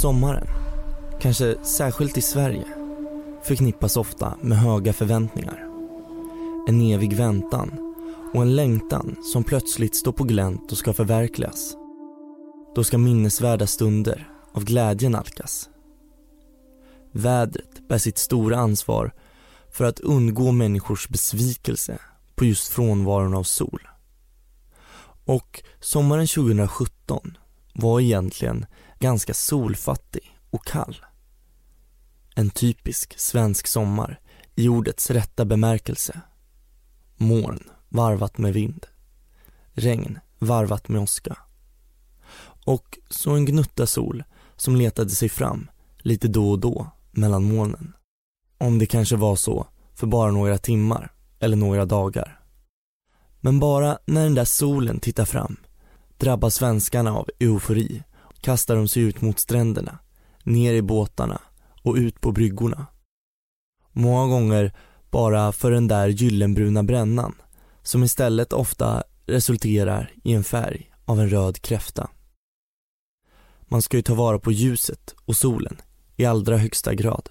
Sommaren, kanske särskilt i Sverige, förknippas ofta med höga förväntningar. En evig väntan och en längtan som plötsligt står på glänt och ska förverkligas. Då ska minnesvärda stunder av glädje nalkas. Vädret bär sitt stora ansvar för att undgå människors besvikelse på just frånvaron av sol. Och sommaren 2017 var egentligen ganska solfattig och kall. En typisk svensk sommar i ordets rätta bemärkelse. Moln varvat med vind. Regn varvat med åska. Och så en gnutta sol som letade sig fram lite då och då mellan molnen. Om det kanske var så för bara några timmar eller några dagar. Men bara när den där solen tittar fram drabbas svenskarna av eufori. Kastar de sig ut mot stränderna, ner i båtarna och ut på bryggorna. Många gånger bara för den där gyllenbruna brännan som istället ofta resulterar i en färg av en röd kräfta. Man ska ju ta vara på ljuset och solen i allra högsta grad.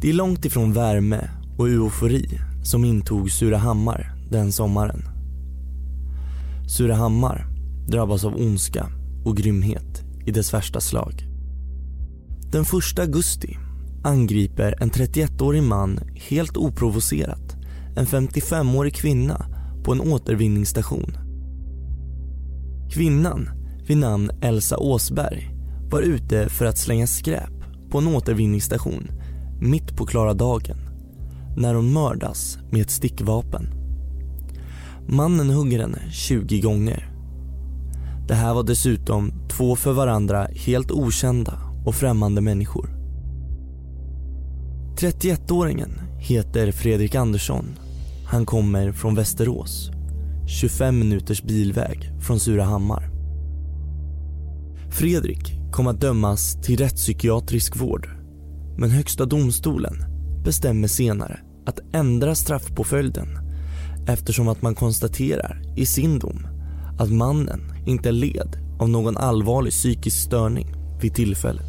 Det är långt ifrån värme och eufori som intog Surahammar den sommaren. Surahammar drabbas av ondska och grymhet i dess värsta slag. Den 1 augusti angriper en 31-årig man helt oprovocerat en 55-årig kvinna på en återvinningsstation. Kvinnan vid namn Elsa Åsberg var ute för att slänga skräp på en återvinningsstation mitt på klara dagen när hon mördas med ett stickvapen. Mannen hugger henne 20 gånger. Det här var dessutom två för varandra helt okända och främmande människor. 31-åringen heter Fredrik Andersson. Han kommer från Västerås. 25 minuters bilväg från Surahammar. Fredrik kom att dömas till rättspsykiatrisk vård. Men Högsta domstolen bestämmer senare att ändra straffpåföljden eftersom att man konstaterar i sin dom att mannen inte led av någon allvarlig psykisk störning vid tillfället.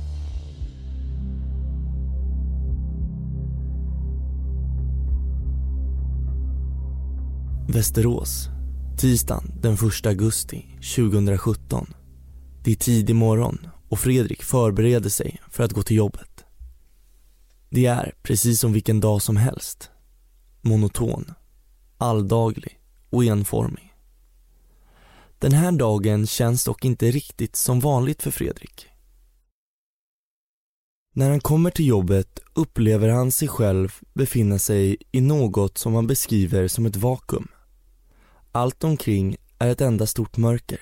Västerås, tisdagen den 1 augusti 2017. Det är tidig morgon och Fredrik förbereder sig för att gå till jobbet. Det är precis som vilken dag som helst. Monoton, alldaglig och enformig. Den här dagen känns dock inte riktigt som vanligt för Fredrik. När han kommer till jobbet upplever han sig själv befinna sig i något som han beskriver som ett vakuum. Allt omkring är ett enda stort mörker.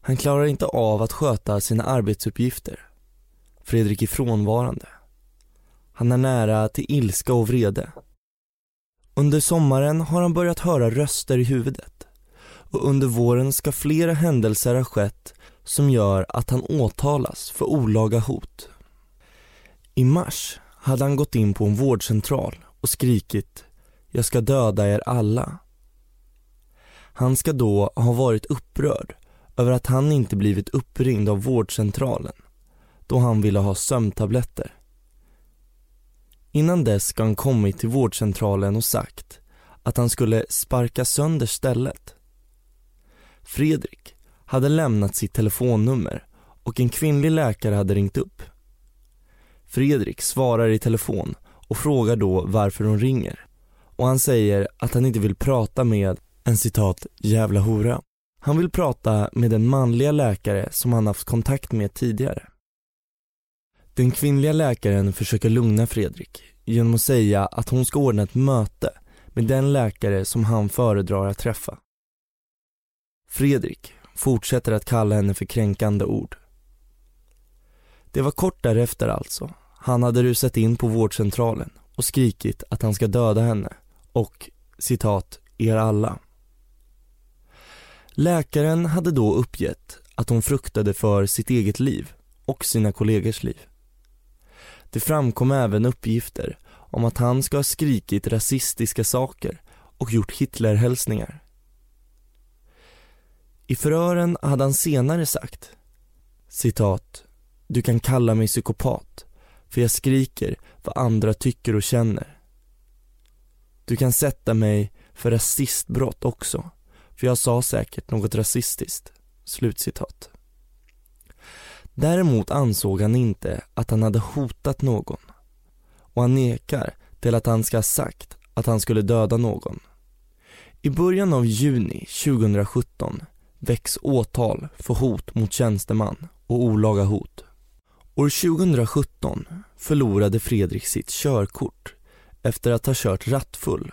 Han klarar inte av att sköta sina arbetsuppgifter. Fredrik är frånvarande. Han är nära till ilska och vrede. Under sommaren har han börjat höra röster i huvudet och under våren ska flera händelser ha skett som gör att han åtalas för olaga hot. I mars hade han gått in på en vårdcentral och skrikit “Jag ska döda er alla” Han ska då ha varit upprörd över att han inte blivit uppringd av vårdcentralen då han ville ha sömntabletter. Innan dess ska han kommit till vårdcentralen och sagt att han skulle sparka sönder stället. Fredrik hade lämnat sitt telefonnummer och en kvinnlig läkare hade ringt upp. Fredrik svarar i telefon och frågar då varför hon ringer och han säger att han inte vill prata med en citat jävla hora. Han vill prata med den manliga läkare som han haft kontakt med tidigare. Den kvinnliga läkaren försöker lugna Fredrik genom att säga att hon ska ordna ett möte med den läkare som han föredrar att träffa. Fredrik fortsätter att kalla henne för kränkande ord. Det var kort därefter alltså. Han hade rusat in på vårdcentralen och skrikit att han ska döda henne och citat, er alla. Läkaren hade då uppgett att hon fruktade för sitt eget liv och sina kollegors liv. Det framkom även uppgifter om att han ska ha skrikit rasistiska saker och gjort Hitlerhälsningar. I förhören hade han senare sagt citat Du kan kalla mig psykopat för jag skriker vad andra tycker och känner. Du kan sätta mig för rasistbrott också för jag sa säkert något rasistiskt. Slutcitat. Däremot ansåg han inte att han hade hotat någon och han nekar till att han ska ha sagt att han skulle döda någon. I början av juni 2017 väcks åtal för hot mot tjänsteman och olaga hot. År 2017 förlorade Fredrik sitt körkort efter att ha kört rattfull.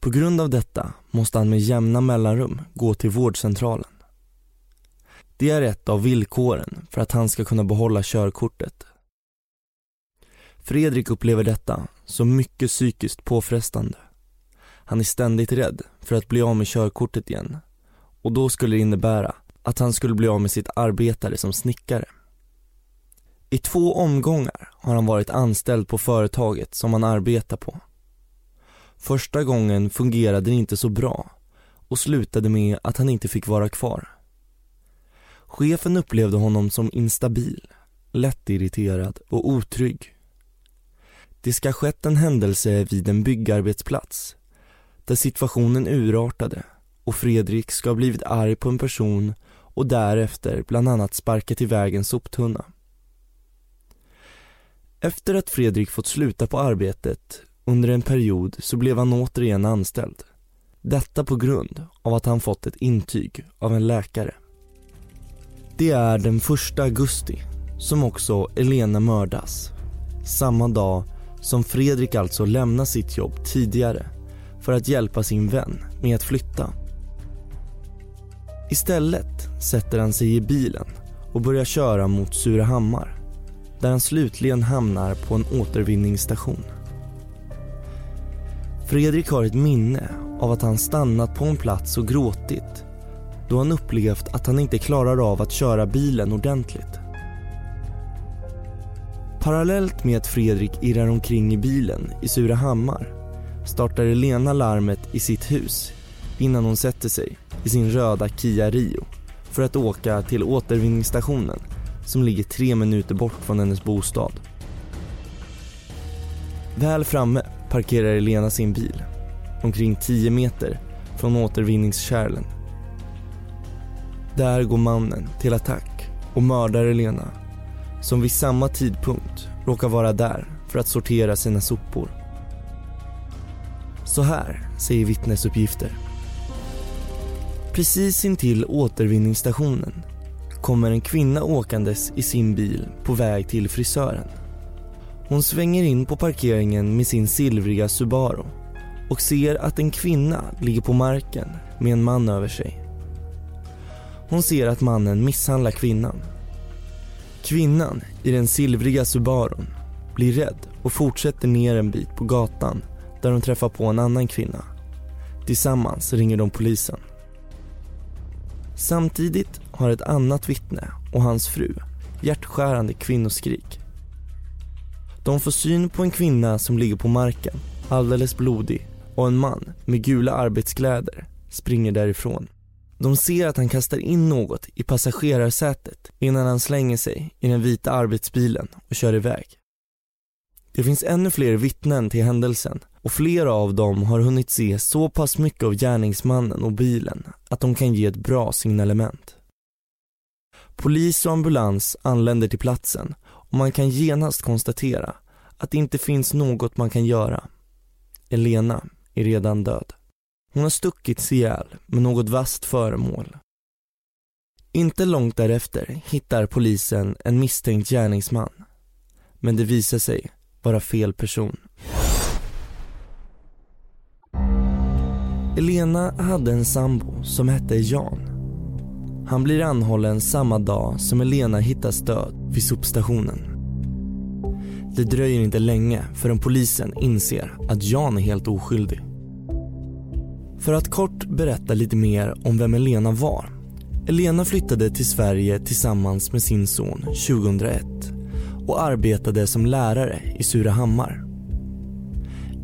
På grund av detta måste han med jämna mellanrum gå till vårdcentralen. Det är ett av villkoren för att han ska kunna behålla körkortet. Fredrik upplever detta som mycket psykiskt påfrestande. Han är ständigt rädd för att bli av med körkortet igen och då skulle det innebära att han skulle bli av med sitt arbetare som snickare. I två omgångar har han varit anställd på företaget som han arbetar på. Första gången fungerade det inte så bra och slutade med att han inte fick vara kvar. Chefen upplevde honom som instabil, lättirriterad och otrygg. Det ska ha skett en händelse vid en byggarbetsplats där situationen urartade och Fredrik ska ha blivit arg på en person och därefter bland annat sparkat iväg en soptunna. Efter att Fredrik fått sluta på arbetet under en period så blev han återigen anställd. Detta på grund av att han fått ett intyg av en läkare. Det är den 1 augusti som också Elena mördas. Samma dag som Fredrik alltså lämnar sitt jobb tidigare för att hjälpa sin vän med att flytta. Istället sätter han sig i bilen och börjar köra mot Surahammar där han slutligen hamnar på en återvinningsstation. Fredrik har ett minne av att han stannat på en plats och gråtit då han upplevt att han inte klarar av att köra bilen ordentligt. Parallellt med att Fredrik irrar omkring i bilen i Surahammar startar Elena larmet i sitt hus innan hon sätter sig i sin röda Kia Rio för att åka till återvinningsstationen som ligger tre minuter bort från hennes bostad. Väl framme parkerar Elena sin bil omkring 10 meter från återvinningskärlen. Där går mannen till attack och mördar Elena som vid samma tidpunkt råkar vara där för att sortera sina sopor. Så här säger vittnesuppgifter. Precis intill återvinningsstationen kommer en kvinna åkandes i sin bil på väg till frisören. Hon svänger in på parkeringen med sin silvriga Subaru och ser att en kvinna ligger på marken med en man över sig. Hon ser att mannen misshandlar kvinnan. Kvinnan i den silvriga Subarun blir rädd och fortsätter ner en bit på gatan där hon träffar på en annan kvinna. Tillsammans ringer de polisen. Samtidigt har ett annat vittne och hans fru hjärtskärande kvinnoskrik. De får syn på en kvinna som ligger på marken, alldeles blodig och en man med gula arbetskläder springer därifrån. De ser att han kastar in något i passagerarsätet innan han slänger sig i den vita arbetsbilen och kör iväg. Det finns ännu fler vittnen till händelsen och flera av dem har hunnit se så pass mycket av gärningsmannen och bilen att de kan ge ett bra signalement. Polis och ambulans anländer till platsen och man kan genast konstatera att det inte finns något man kan göra. Elena är redan död. Hon har stuckits ihjäl med något vasst föremål. Inte långt därefter hittar polisen en misstänkt gärningsman. Men det visar sig vara fel person. Elena hade en sambo som hette Jan. Han blir anhållen samma dag som Elena hittas död vid sopstationen. Det dröjer inte länge förrän polisen inser att Jan är helt oskyldig. För att kort berätta lite mer om vem Elena var. Elena flyttade till Sverige tillsammans med sin son 2001 och arbetade som lärare i Surahammar.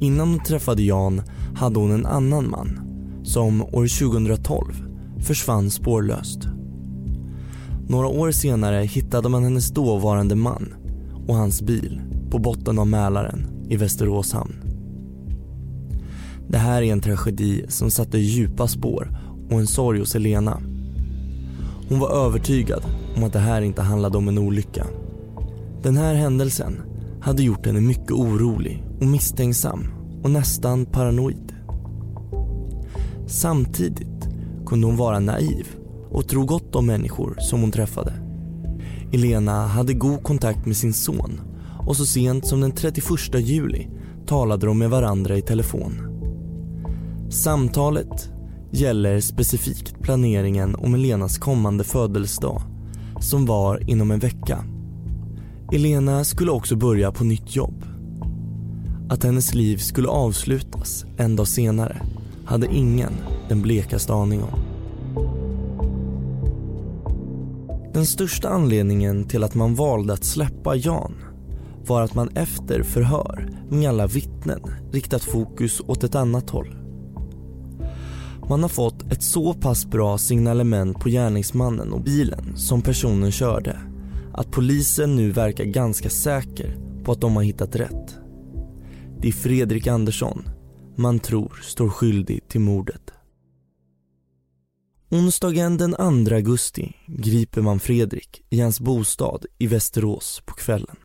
Innan hon träffade Jan hade hon en annan man som år 2012 försvann spårlöst. Några år senare hittade man hennes dåvarande man och hans bil på botten av Mälaren i Västerås hamn. Det här är en tragedi som satte djupa spår och en sorg hos Elena. Hon var övertygad om att det här inte handlade om en olycka. Den här händelsen hade gjort henne mycket orolig och misstänksam och nästan paranoid. Samtidigt kunde hon vara naiv och tro gott om människor som hon träffade. Elena hade god kontakt med sin son och så sent som den 31 juli talade de med varandra i telefon. Samtalet gäller specifikt planeringen om Elenas kommande födelsedag som var inom en vecka. Elena skulle också börja på nytt jobb. Att hennes liv skulle avslutas en dag senare hade ingen den blekaste aning om. Den största anledningen till att man valde att släppa Jan var att man efter förhör med alla vittnen riktat fokus åt ett annat håll. Man har fått ett så pass bra signalement på gärningsmannen och bilen som personen körde att polisen nu verkar ganska säker på att de har hittat rätt. Det är Fredrik Andersson man tror står skyldig till mordet. Onsdagen den 2 augusti griper man Fredrik i hans bostad i Västerås på kvällen.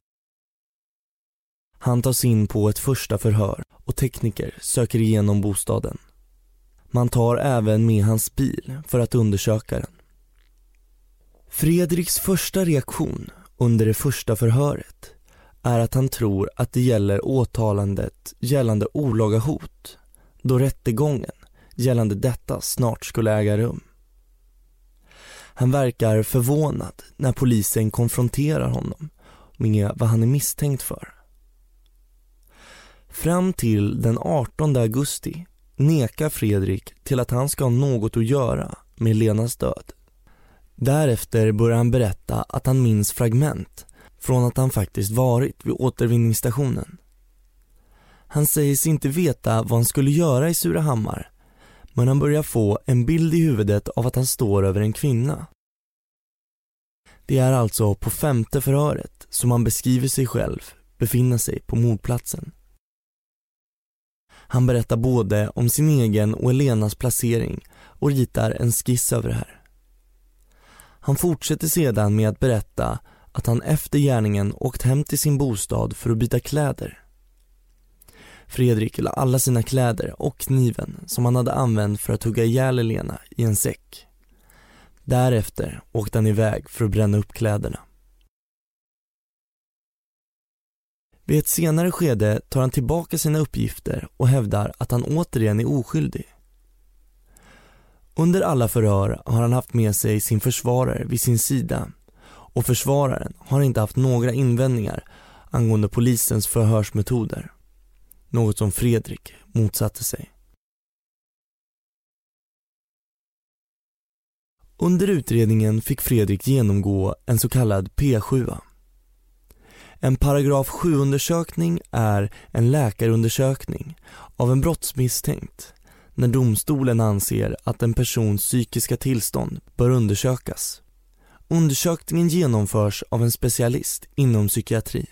Han tas in på ett första förhör och tekniker söker igenom bostaden. Man tar även med hans bil för att undersöka den. Fredriks första reaktion under det första förhöret är att han tror att det gäller åtalandet gällande olaga hot då rättegången gällande detta snart skulle äga rum. Han verkar förvånad när polisen konfronterar honom med vad han är misstänkt för. Fram till den 18 augusti nekar Fredrik till att han ska ha något att göra med Lenas död. Därefter börjar han berätta att han minns fragment från att han faktiskt varit vid återvinningsstationen. Han säger sig inte veta vad han skulle göra i Surahammar men han börjar få en bild i huvudet av att han står över en kvinna. Det är alltså på femte förhöret som han beskriver sig själv befinna sig på mordplatsen. Han berättar både om sin egen och Elenas placering och ritar en skiss över det här. Han fortsätter sedan med att berätta att han efter gärningen åkt hem till sin bostad för att byta kläder. Fredrik la alla sina kläder och kniven som han hade använt för att hugga ihjäl Elena i en säck. Därefter åkte han iväg för att bränna upp kläderna. Vid ett senare skede tar han tillbaka sina uppgifter och hävdar att han återigen är oskyldig. Under alla förhör har han haft med sig sin försvarare vid sin sida och försvararen har inte haft några invändningar angående polisens förhörsmetoder. Något som Fredrik motsatte sig. Under utredningen fick Fredrik genomgå en så kallad P7. En paragraf 7-undersökning är en läkarundersökning av en brottsmisstänkt när domstolen anser att en persons psykiska tillstånd bör undersökas. Undersökningen genomförs av en specialist inom psykiatri.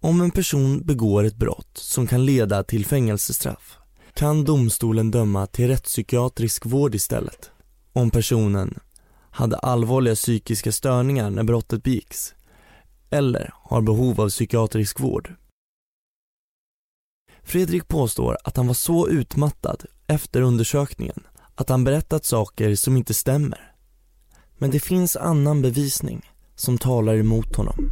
Om en person begår ett brott som kan leda till fängelsestraff kan domstolen döma till rättspsykiatrisk vård istället. Om personen hade allvarliga psykiska störningar när brottet begicks eller har behov av psykiatrisk vård. Fredrik påstår att han var så utmattad efter undersökningen att han berättat saker som inte stämmer. Men det finns annan bevisning som talar emot honom.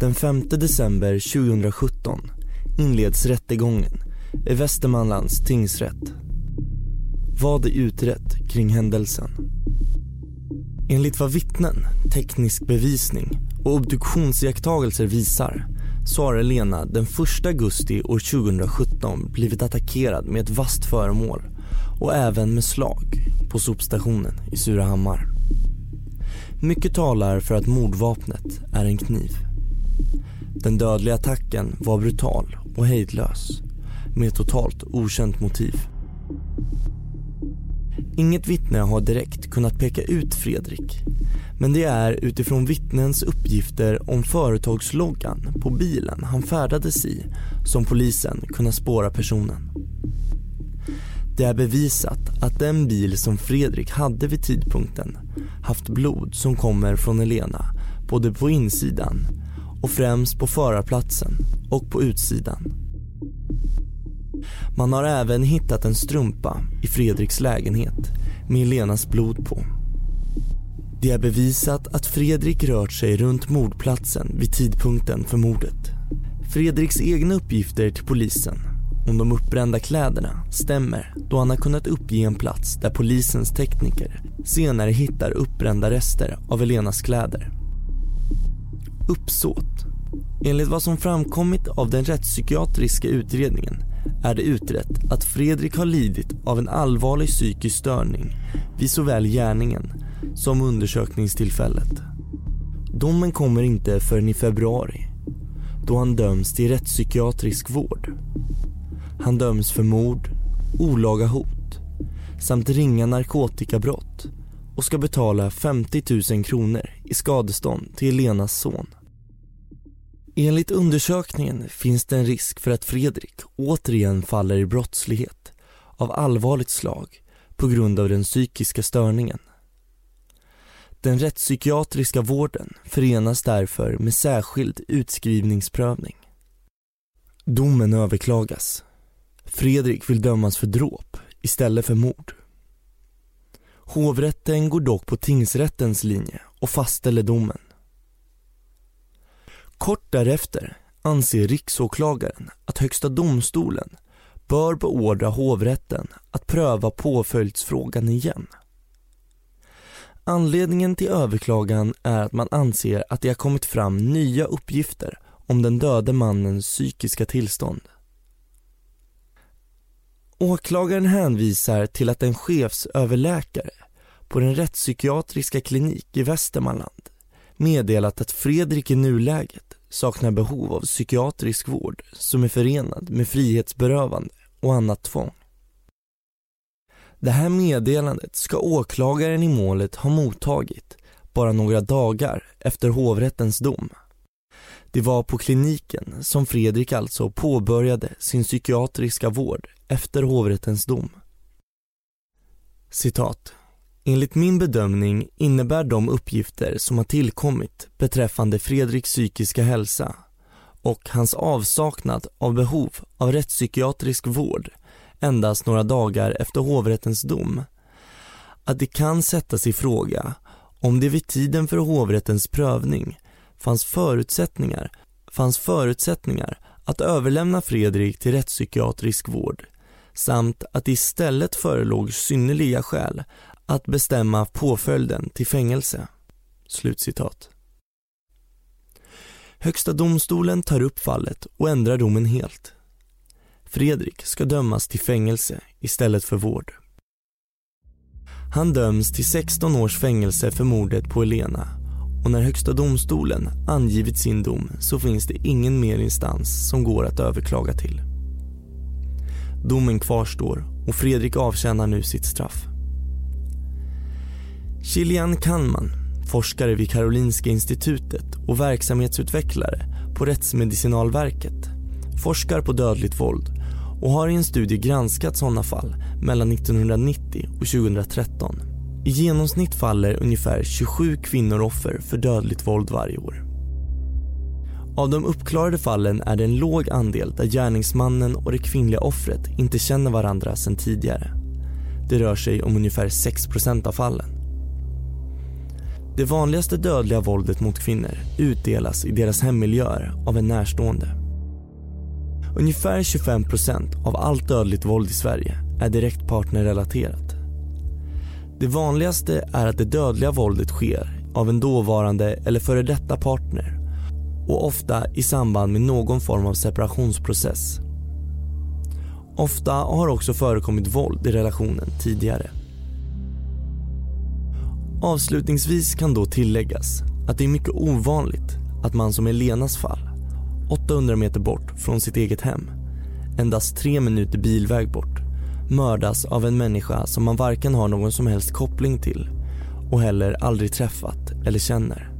Den 5 december 2017 inleds rättegången i Västermanlands tingsrätt. Vad är utrett kring händelsen? Enligt vad vittnen, teknisk bevisning och obduktionsiakttagelser visar så har Elena den 1 augusti år 2017 blivit attackerad med ett vasst föremål och även med slag på sopstationen i Surahammar. Mycket talar för att mordvapnet är en kniv. Den dödliga attacken var brutal och hejdlös. med totalt okänt motiv. Inget vittne har direkt kunnat peka ut Fredrik men det är utifrån vittnens uppgifter om företagsloggan på bilen han färdades i som polisen kunnat spåra personen. Det är bevisat att den bil som Fredrik hade vid tidpunkten haft blod som kommer från Elena både på insidan och främst på förarplatsen och på utsidan. Man har även hittat en strumpa i Fredriks lägenhet med Elenas blod på. Det är bevisat att Fredrik rört sig runt mordplatsen vid tidpunkten för mordet. Fredriks egna uppgifter till polisen om de uppbrända kläderna stämmer då han har kunnat uppge en plats där polisens tekniker senare hittar uppbrända rester av Elenas kläder. Uppsåt. Enligt vad som framkommit av den rättspsykiatriska utredningen är det utrett att Fredrik har lidit av en allvarlig psykisk störning vid såväl gärningen som undersökningstillfället. Domen kommer inte förrän i februari då han döms till rättspsykiatrisk vård. Han döms för mord, olaga hot samt ringa narkotikabrott och ska betala 50 000 kronor i skadestånd till Elenas son. Enligt undersökningen finns det en risk för att Fredrik återigen faller i brottslighet av allvarligt slag på grund av den psykiska störningen. Den rättspsykiatriska vården förenas därför med särskild utskrivningsprövning. Domen överklagas. Fredrik vill dömas för dråp istället för mord. Hovrätten går dock på tingsrättens linje och fastställer domen. Kort därefter anser riksåklagaren att Högsta domstolen bör beordra hovrätten att pröva påföljdsfrågan igen. Anledningen till överklagan är att man anser att det har kommit fram nya uppgifter om den döde mannens psykiska tillstånd. Åklagaren hänvisar till att en chefsöverläkare på den rättspsykiatriska klinik i Västermanland meddelat att Fredrik i nuläget saknar behov av psykiatrisk vård som är förenad med frihetsberövande och annat tvång. Det här meddelandet ska åklagaren i målet ha mottagit bara några dagar efter hovrättens dom. Det var på kliniken som Fredrik alltså påbörjade sin psykiatriska vård efter hovrättens dom. Citat. Enligt min bedömning innebär de uppgifter som har tillkommit beträffande Fredriks psykiska hälsa och hans avsaknad av behov av rättspsykiatrisk vård endast några dagar efter hovrättens dom att det kan sättas i fråga om det vid tiden för hovrättens prövning fanns förutsättningar, fanns förutsättningar att överlämna Fredrik till rättspsykiatrisk vård samt att det istället förelåg synnerliga skäl att bestämma påföljden till fängelse." Slutcitat. Högsta domstolen tar upp fallet och ändrar domen helt. Fredrik ska dömas till fängelse istället för vård. Han döms till 16 års fängelse för mordet på Elena och när Högsta domstolen angivit sin dom så finns det ingen mer instans som går att överklaga till. Domen kvarstår och Fredrik avtjänar nu sitt straff. Kilian Kanman, forskare vid Karolinska institutet och verksamhetsutvecklare på Rättsmedicinalverket, forskar på dödligt våld och har i en studie granskat sådana fall mellan 1990 och 2013. I genomsnitt faller ungefär 27 kvinnor offer för dödligt våld varje år. Av de uppklarade fallen är det en låg andel där gärningsmannen och det kvinnliga offret inte känner varandra sedan tidigare. Det rör sig om ungefär 6% av fallen. Det vanligaste dödliga våldet mot kvinnor utdelas i deras hemmiljöer av en närstående. Ungefär 25% av allt dödligt våld i Sverige är direkt partnerrelaterat. Det vanligaste är att det dödliga våldet sker av en dåvarande eller före detta partner och ofta i samband med någon form av separationsprocess. Ofta har också förekommit våld i relationen tidigare. Avslutningsvis kan då tilläggas att det är mycket ovanligt att man som i Lenas fall, 800 meter bort från sitt eget hem, endast tre minuter bilväg bort, mördas av en människa som man varken har någon som helst koppling till och heller aldrig träffat eller känner.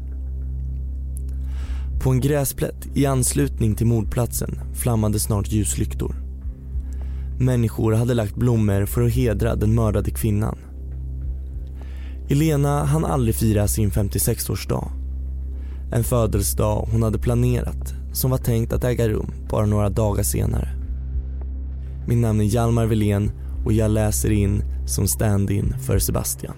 På en gräsplätt i anslutning till mordplatsen flammade snart ljuslyktor. Människor hade lagt blommor för att hedra den mördade kvinnan. Elena hann aldrig fira sin 56-årsdag. En födelsedag hon hade planerat som var tänkt att äga rum bara några dagar senare. Mitt namn är Hjalmar Wilén och jag läser in som stand-in för Sebastian.